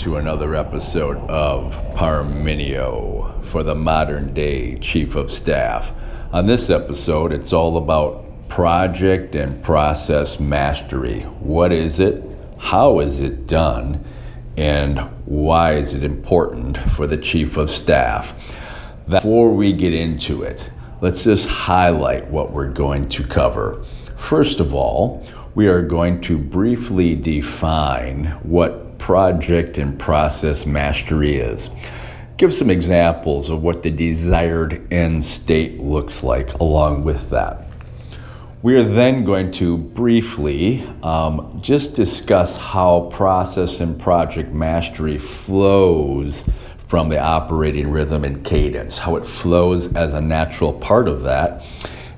to another episode of Parmenio for the modern day Chief of Staff. On this episode, it's all about project and process mastery. What is it? How is it done? And why is it important for the Chief of Staff? Before we get into it, let's just highlight what we're going to cover. First of all, we are going to briefly define what project and process mastery is. Give some examples of what the desired end state looks like along with that. We are then going to briefly um, just discuss how process and project mastery flows from the operating rhythm and cadence, how it flows as a natural part of that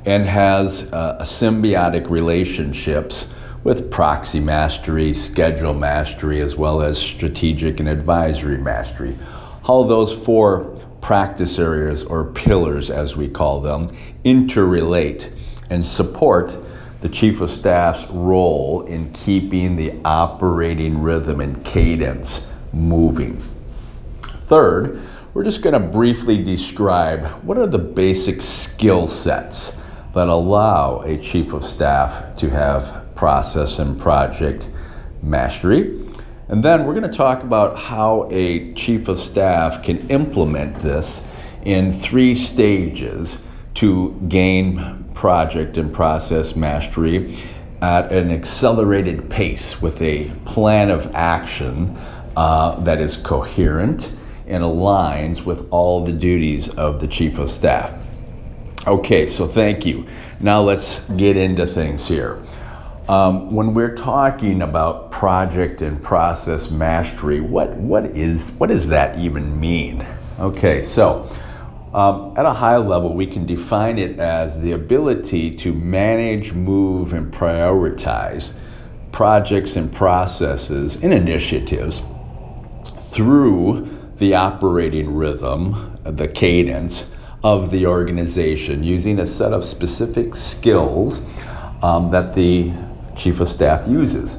and has uh, symbiotic relationships with proxy mastery, schedule mastery, as well as strategic and advisory mastery. How those four practice areas, or pillars as we call them, interrelate and support the Chief of Staff's role in keeping the operating rhythm and cadence moving. Third, we're just going to briefly describe what are the basic skill sets that allow a chief of staff to have process and project mastery. And then we're going to talk about how a chief of staff can implement this in three stages to gain project and process mastery at an accelerated pace with a plan of action uh, that is coherent and aligns with all the duties of the chief of staff. Okay, so thank you. Now let's get into things here. Um, when we're talking about project and process mastery, what, what, is, what does that even mean? Okay, so um, at a high level, we can define it as the ability to manage, move, and prioritize projects and processes and initiatives through the operating rhythm, the cadence, of the organization using a set of specific skills um, that the chief of staff uses.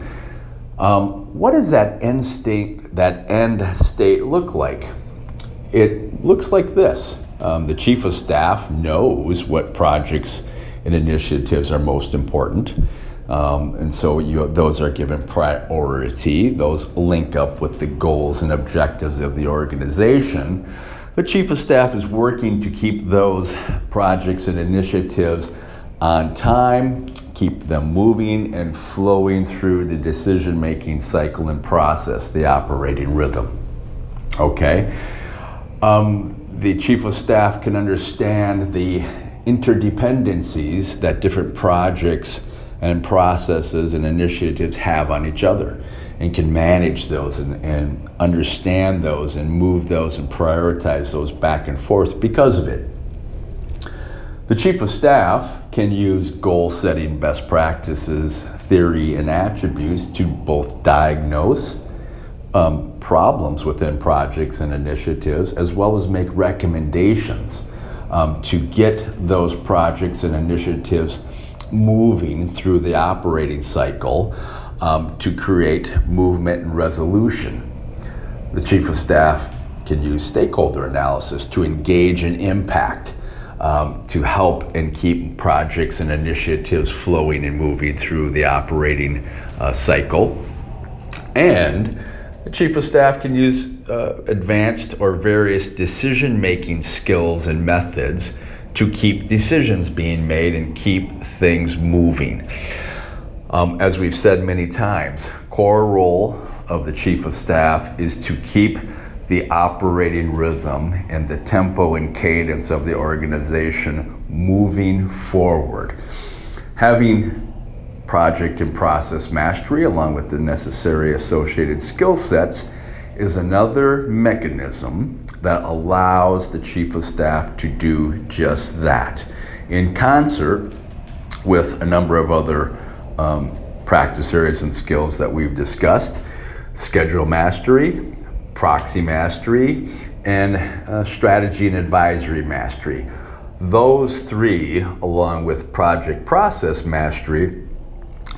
Um, what does that end state, that end state look like? It looks like this. Um, the chief of staff knows what projects and initiatives are most important. Um, and so you, those are given priority. Those link up with the goals and objectives of the organization. The Chief of Staff is working to keep those projects and initiatives on time, keep them moving and flowing through the decision making cycle and process, the operating rhythm. Okay? Um, the Chief of Staff can understand the interdependencies that different projects and processes and initiatives have on each other and can manage those and, and understand those and move those and prioritize those back and forth because of it. The Chief of Staff can use goal setting best practices, theory, and attributes to both diagnose um, problems within projects and initiatives as well as make recommendations um, to get those projects and initiatives moving through the operating cycle um, to create movement and resolution. The Chief of Staff can use stakeholder analysis to engage and impact, um, to help and keep projects and initiatives flowing and moving through the operating uh, cycle. And the Chief of Staff can use uh, advanced or various decision making skills and methods to keep decisions being made and keep things moving. Um, as we've said many times, core role of the chief of staff is to keep the operating rhythm and the tempo and cadence of the organization moving forward. Having project and process mastery, along with the necessary associated skill sets, is another mechanism that allows the chief of staff to do just that in concert with a number of other um, practice areas and skills that we've discussed schedule mastery, proxy mastery, and uh, strategy and advisory mastery. Those three, along with project process mastery,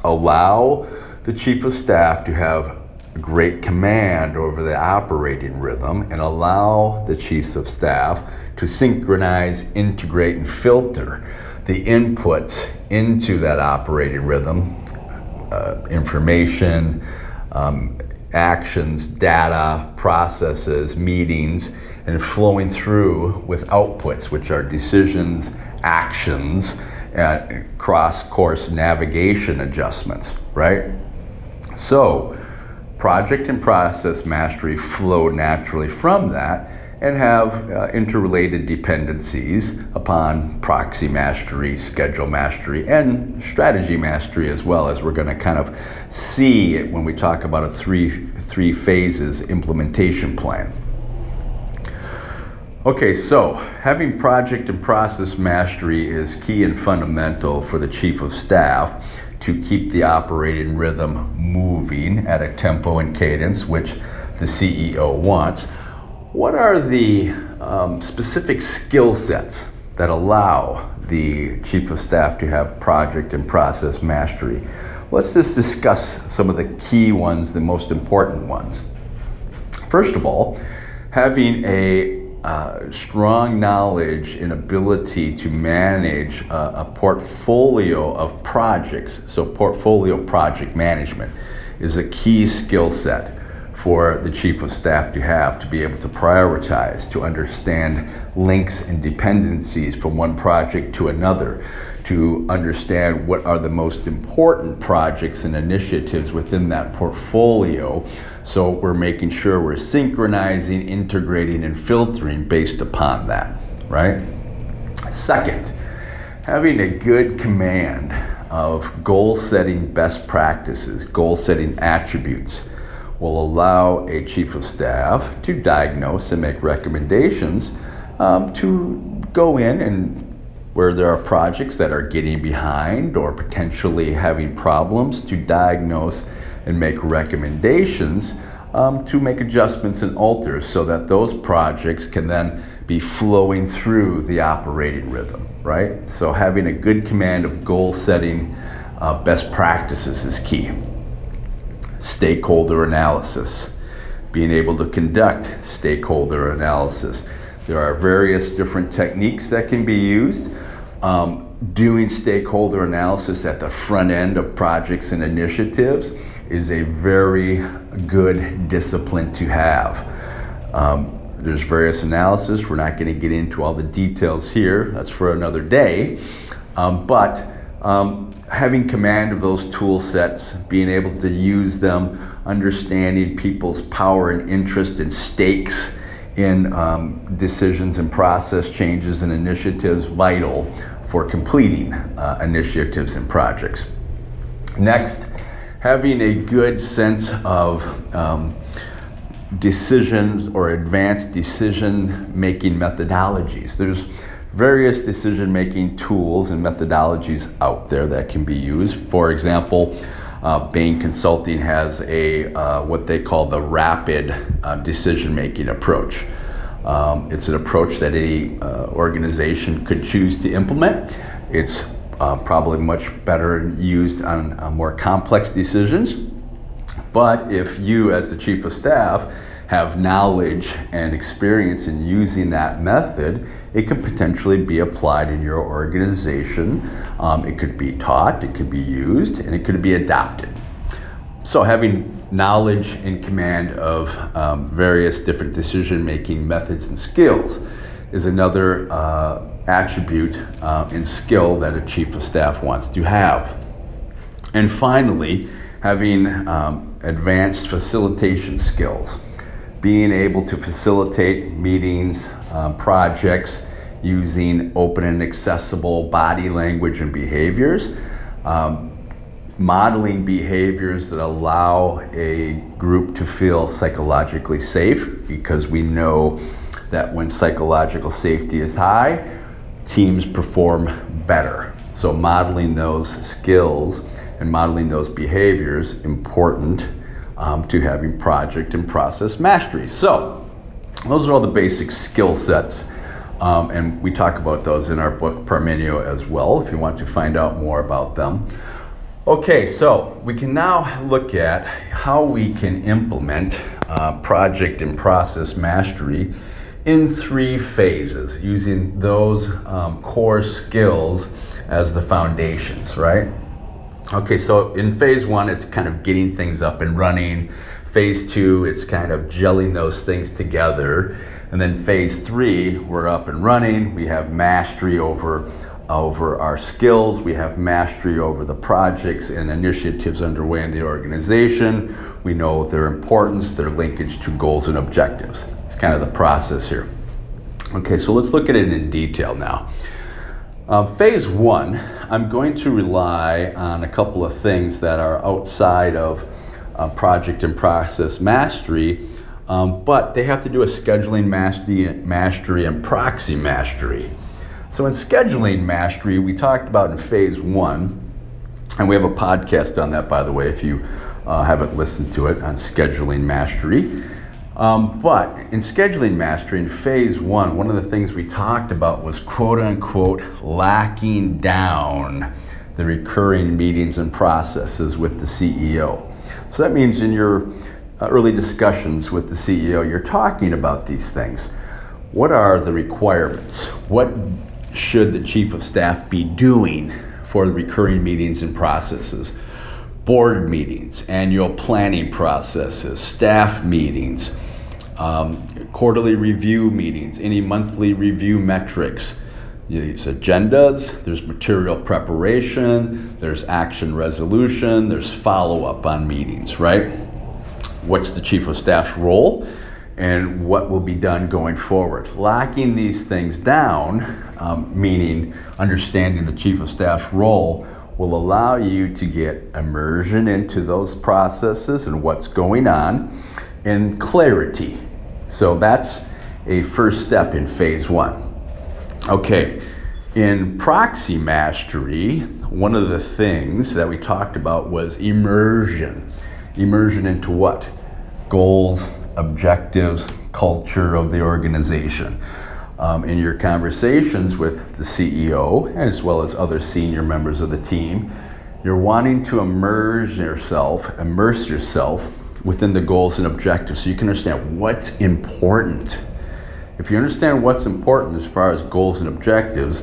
allow the chief of staff to have great command over the operating rhythm and allow the chiefs of staff to synchronize, integrate, and filter the inputs into that operating rhythm uh, information, um, actions, data, processes, meetings, and flowing through with outputs, which are decisions, actions, and cross course navigation adjustments, right? So, project and process mastery flow naturally from that and have uh, interrelated dependencies upon proxy mastery, schedule mastery, and strategy mastery as well, as we're going to kind of see when we talk about a three, three phases implementation plan. Okay, so having project and process mastery is key and fundamental for the chief of staff to keep the operating rhythm moving at a tempo and cadence which the CEO wants. What are the um, specific skill sets that allow the chief of staff to have project and process mastery? Let's just discuss some of the key ones, the most important ones. First of all, having a uh, strong knowledge and ability to manage a, a, portfolio of projects. So, portfolio project management is a key skill set for the chief of staff to have to be able to prioritize, to understand links and dependencies from one project to another, to understand what are the most important projects and initiatives within that portfolio so we're making sure we're synchronizing, integrating, and filtering based upon that, right? Second, having a good command of goal setting best practices, goal setting attributes will allow a chief of staff to diagnose and make recommendations um, to go in and where there are projects that are getting behind or potentially having problems to diagnose and make recommendations um, to make adjustments and alters so that those projects can then be flowing through the operating rhythm, right? So having a good command of goal setting uh, best practices is key. Stakeholder analysis, being able to conduct stakeholder analysis. There are various different techniques that can be used. Um, doing stakeholder analysis at the front end of projects and initiatives is a very good discipline to have. Um, there's various analysis. We're not going to get into all the details here. That's for another day. Um, but um, having command of those tool sets, being able to use them, understanding people's power and interest and stakes in um, decisions and process changes and initiatives, vital for completing uh, initiatives and projects. Next, having a good sense of um, decisions or advanced decision making methodologies. There's various decision making tools and methodologies out there that can be used. For example, uh, Bain Consulting has a uh, what they call the rapid uh, decision making approach. Um, it's an approach that any uh, organization could choose to implement. It's uh, probably much better used on uh, more complex decisions. But if you, as the chief of staff, have knowledge and experience in using that method, it could potentially be applied in your organization. Um, it could be taught, it could be used, and it could be adopted. So, having knowledge and command of um, various different decision making methods and skills is another uh, attribute uh, and skill that a chief of staff wants to have. And finally, having um, advanced facilitation skills, being able to facilitate meetings, um, projects using open and accessible body language and behaviors. Um, modeling behaviors that allow a group to feel psychologically safe because we know that when psychological safety is high, teams perform better. So, modeling those skills and modeling those behaviors important um, to having project and process mastery. So, those are all the basic skill sets. Um, and we talk about those in our book Parmenio as well if you want to find out more about them. Okay, so we can now look at how we can implement uh, project and process mastery in three phases using those um, core skills as the foundations, right? Okay, so in phase one, it's kind of getting things up and running. Phase two, it's kind of gelling those things together. And then phase three, we're up and running. We have mastery over over our skills. We have mastery over the projects and initiatives underway in the organization. We know their importance, their linkage to goals and objectives. It's kind of the process here. Okay, so let's look at it in detail now. Uh, phase one, I'm going to rely on a couple of things that are outside of uh, project and process mastery, um, but they have to do with scheduling mastery, mastery and proxy mastery. So, in scheduling mastery, we talked about in phase one, and we have a podcast on that, by the way, if you uh, haven't listened to it on scheduling mastery. Um, but in scheduling mastery in phase one, one of the things we talked about was quote unquote lacking down the recurring meetings and processes with the CEO. So that means in your uh, early discussions with the CEO, you're talking about these things. What are the requirements? What should the chief of staff be doing for the recurring meetings and processes? Board meetings, annual planning processes, staff meetings um, quarterly review meetings, any monthly review metrics. There's agendas, there's material preparation, there's action resolution, there's follow up on meetings, right? What's the chief of staff's role and what will be done going forward? Locking these things down, um, meaning understanding the chief of staff's role, will allow you to get immersion into those processes and what's going on and clarity so that's a first step in phase one. Okay, in proxy mastery, one of the things that we talked about was immersion. Immersion into what? Goals, objectives, culture of the organization. Um, in your conversations with the CEO, as well as other senior members of the team, you're wanting to immerse yourself, immerse yourself within the goals and objectives so you can understand what's important. If you understand what's important as far as goals and objectives,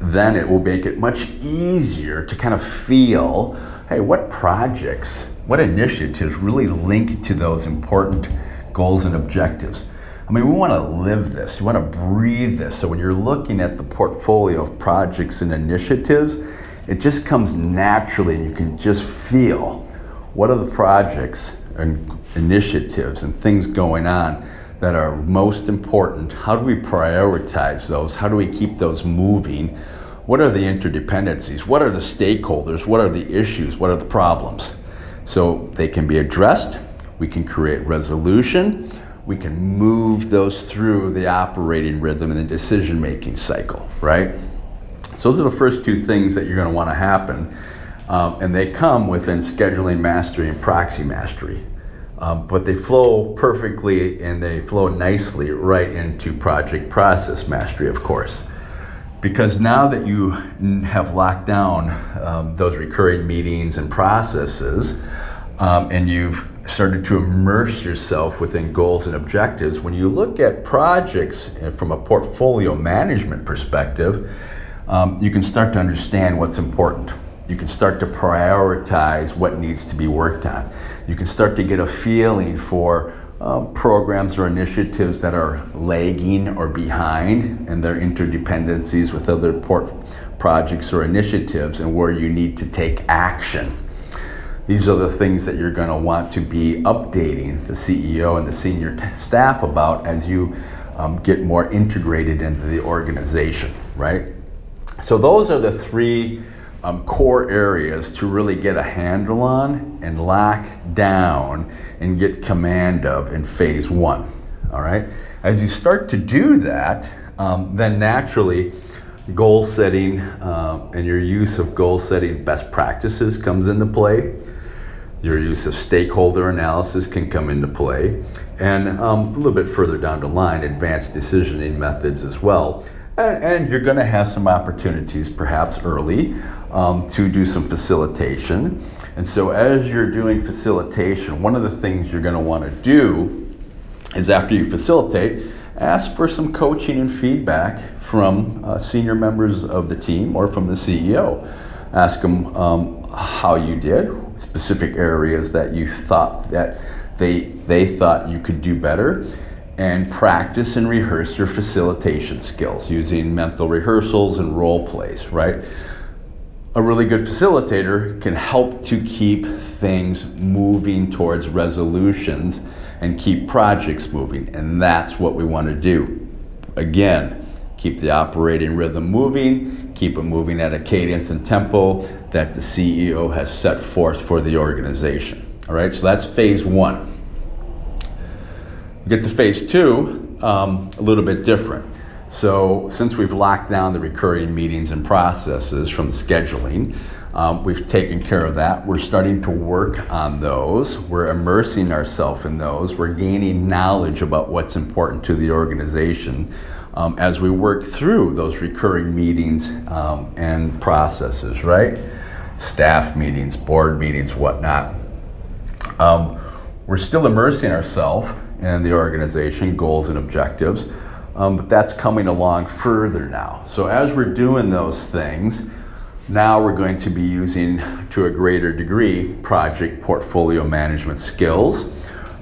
then it will make it much easier to kind of feel hey, what projects, what initiatives really link to those important goals and objectives? I mean, we want to live this, we want to breathe this. So when you're looking at the portfolio of projects and initiatives, it just comes naturally and you can just feel what are the projects and initiatives and things going on that are most important? How do we prioritize those? How do we keep those moving? What are the interdependencies? What are the stakeholders? What are the issues? What are the problems? So they can be addressed. We can create resolution. We can move those through the operating rhythm and the decision making cycle, right? So those are the first two things that you're going to want to happen um, and they come within scheduling mastery and proxy mastery. Um, but they flow perfectly and they flow nicely right into project process mastery, of course. Because now that you have locked down um, those recurring meetings and processes, um, and you've started to immerse yourself within goals and objectives, when you look at projects uh, from a portfolio management perspective, um, you can start to understand what's important you can start to prioritize what needs to be worked on. You can start to get a feeling for um, programs or initiatives that are lagging or behind and their interdependencies with other port projects or initiatives and where you need to take action. These are the things that you're going to want to be updating the CEO and the senior t- staff about as you um, get more integrated into the organization, right? So, those are the three um, core areas to really get a handle on and lock down and get command of in phase one. All right. As you start to do that, um, then naturally, goal setting um, and your use of goal setting best practices comes into play. Your use of stakeholder analysis can come into play. And um, a little bit further down the line, advanced decisioning methods as well And, and you're going to have some opportunities, perhaps early, um, to do some facilitation. And so, as you're doing facilitation, one of the things you're going to want to do is after you facilitate, ask for some coaching and feedback from uh, senior members of the team or from the CEO. Ask them um, how you did, specific areas that you thought that they, they thought you could do better, and practice and rehearse your facilitation skills using mental rehearsals and role plays, right? A really good facilitator can help to keep things moving towards resolutions and keep projects moving, and that's what we want to do. Again, keep the operating rhythm moving, keep it moving at a cadence and tempo that the CEO has set forth for the organization. All right, so that's phase one. Get to phase two, um, a little bit different. So, since we've locked down the recurring meetings and processes from scheduling, um, we've taken care of that. We're starting to work on those. We're immersing ourselves in those. We're gaining knowledge about what's important to the organization um, as we work through those recurring meetings um, and processes, right? Staff meetings, board meetings, whatnot. Um, we're still immersing ourselves in the organization, goals and objectives, um, but that's coming along further now. So as we're doing those things, now we're going to be using to a greater degree project portfolio management skills.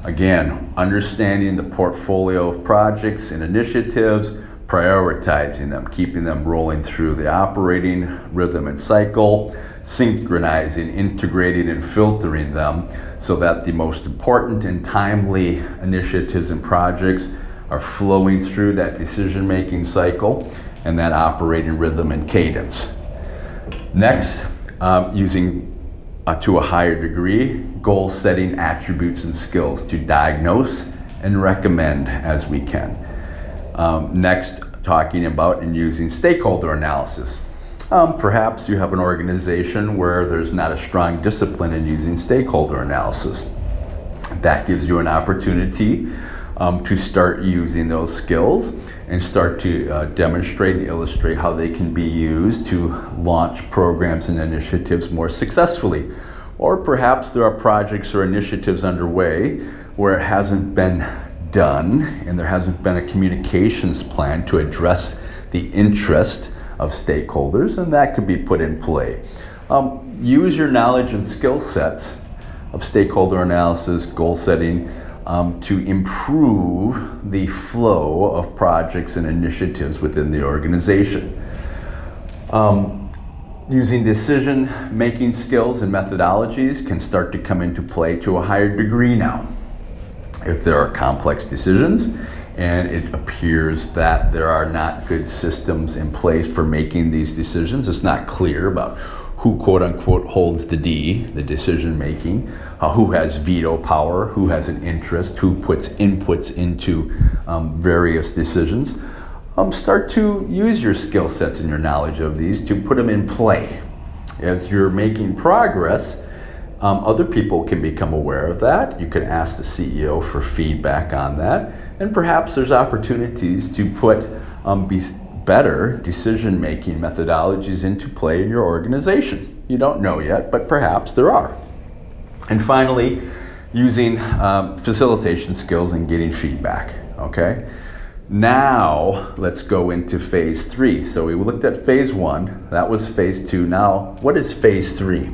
Again, understanding the portfolio of projects and initiatives, prioritizing them, keeping them rolling through the operating rhythm and cycle, synchronizing, integrating, and filtering them so that the most important and timely initiatives and projects are flowing through that decision making cycle and that operating rhythm and cadence. Next, um, using uh, to a higher degree goal setting attributes and skills to diagnose and recommend as we can. Um, next, talking about and using stakeholder analysis. Um, perhaps you have an organization where there's not a strong discipline in using stakeholder analysis. That gives you an opportunity um, to start using those skills and start to uh, demonstrate and illustrate how they can be used to launch programs and initiatives more successfully. Or perhaps there are projects or initiatives underway where it hasn't been done and there hasn't been a communications plan to address the interest of stakeholders, and that could be put in play. Um, use your knowledge and skill sets of stakeholder analysis, goal setting, um, to improve the flow of projects and initiatives within the organization. Um, using decision making skills and methodologies can start to come into play to a higher degree now. If there are complex decisions and it appears that there are not good systems in place for making these decisions, it's not clear about who quote unquote holds the D, the decision making, uh, who has veto power, who has an interest, who puts inputs into um, various decisions. Um, start to use your skill sets and your knowledge of these to put them in play. As you're making progress, um, other people can become aware of that. You can ask the CEO for feedback on that. And perhaps there's opportunities to put um, be better decision making methodologies into play in your organization. You don't know yet, but perhaps there are. And finally, using um, facilitation skills and getting feedback. Okay? Now, let's go into phase three. So, we looked at phase one, that was phase two. Now, what is phase three?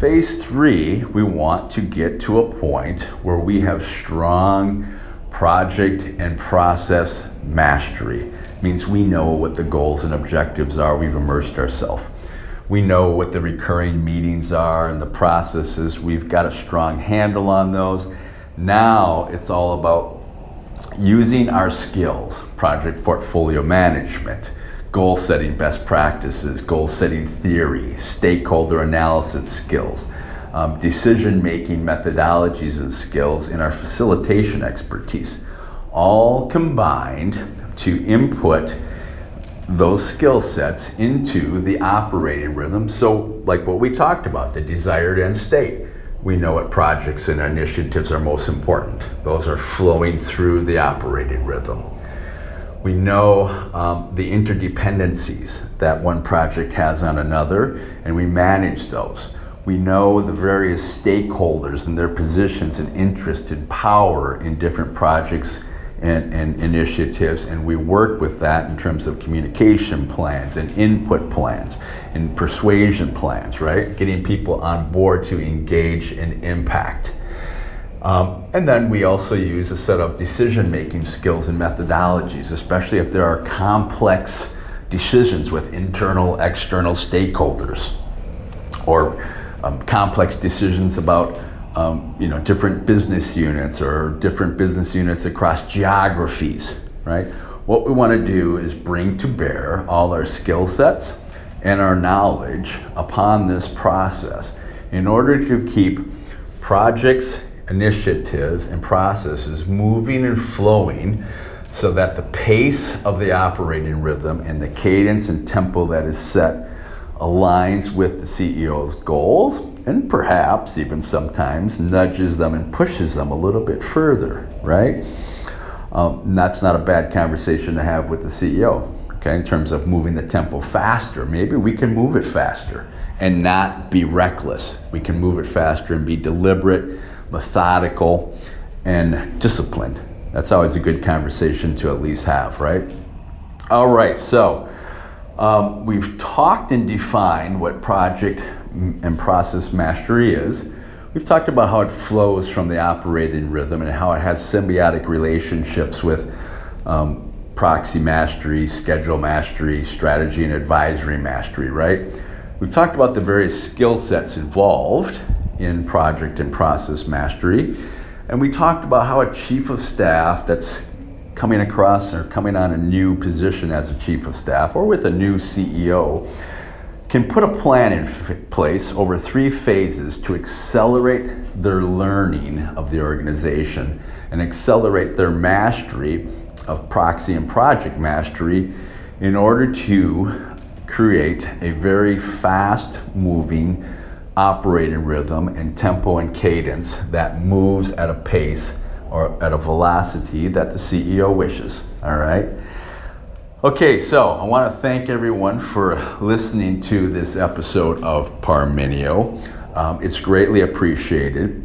Phase three, we want to get to a point where we have strong project and process mastery means we know what the goals and objectives are. We've immersed ourselves. We know what the recurring meetings are and the processes. We've got a strong handle on those. Now it's all about using our skills, project portfolio management, goal setting best practices, goal setting theory, stakeholder analysis skills, um, decision making methodologies and skills, and our facilitation expertise, all combined to input those skill sets into the operating rhythm. So, like what we talked about, the desired end state. We know what projects and initiatives are most important. Those are flowing through the operating rhythm. We know um, the interdependencies that one project has on another, and we manage those. We know the various stakeholders and their positions and interest and power in different projects and, and, initiatives, and we work with that in terms of communication plans and input plans and persuasion plans, right? Getting people on board to engage and impact. Um, and then we also use a set of decision making skills and methodologies, especially if there are complex decisions with internal, external stakeholders or um, complex decisions about um, you know, different business units or different business units across geographies, right? What we want to do is bring to bear all our skill sets and our knowledge upon this process in order to keep projects initiatives and processes moving and flowing so that the pace of the operating rhythm and the cadence and tempo that is set aligns with the CEO's goals and perhaps even sometimes nudges them and pushes them a little bit further, right? Um, that's not a bad conversation to have with the CEO, okay, in terms of moving the tempo faster. Maybe we can move it faster and not be reckless. We can move it faster and be deliberate methodical, and disciplined. That's always a good conversation to at least have, right? All right, so um, we've talked and defined what project and process mastery is. We've talked about how it flows from the operating rhythm and how it has symbiotic relationships with um, proxy mastery, schedule mastery, strategy and advisory mastery, right? We've talked about the various skill sets involved in project and process mastery. And we talked about how a chief of staff that's coming across or coming on a new position as a chief of staff or with a new CEO can put a plan in place over three phases to accelerate their learning of the organization and accelerate their mastery of proxy and project mastery in order to create a very fast moving operating rhythm and tempo and cadence that moves at a pace or at a velocity that the CEO wishes. All right. Okay, so I want to thank everyone for listening to this episode of Parmenio. Um, it's greatly appreciated.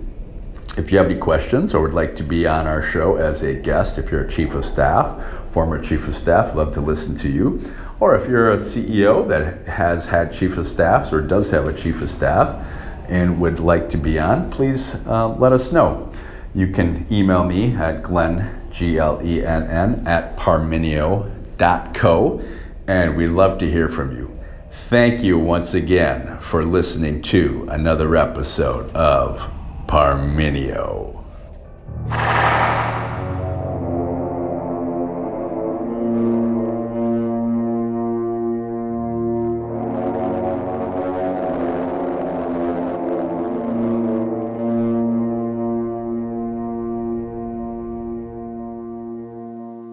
If you have any questions or would like to be on our show as a guest, if you're a chief of staff, former chief of staff, love to listen to you. Or if you're a CEO that has had chief of staffs or does have a chief of staff and would like to be on, please uh, let us know. You can email me at glenn, G L E N N, at parmenio.co, and we'd love to hear from you. Thank you once again for listening to another episode of Parmenio.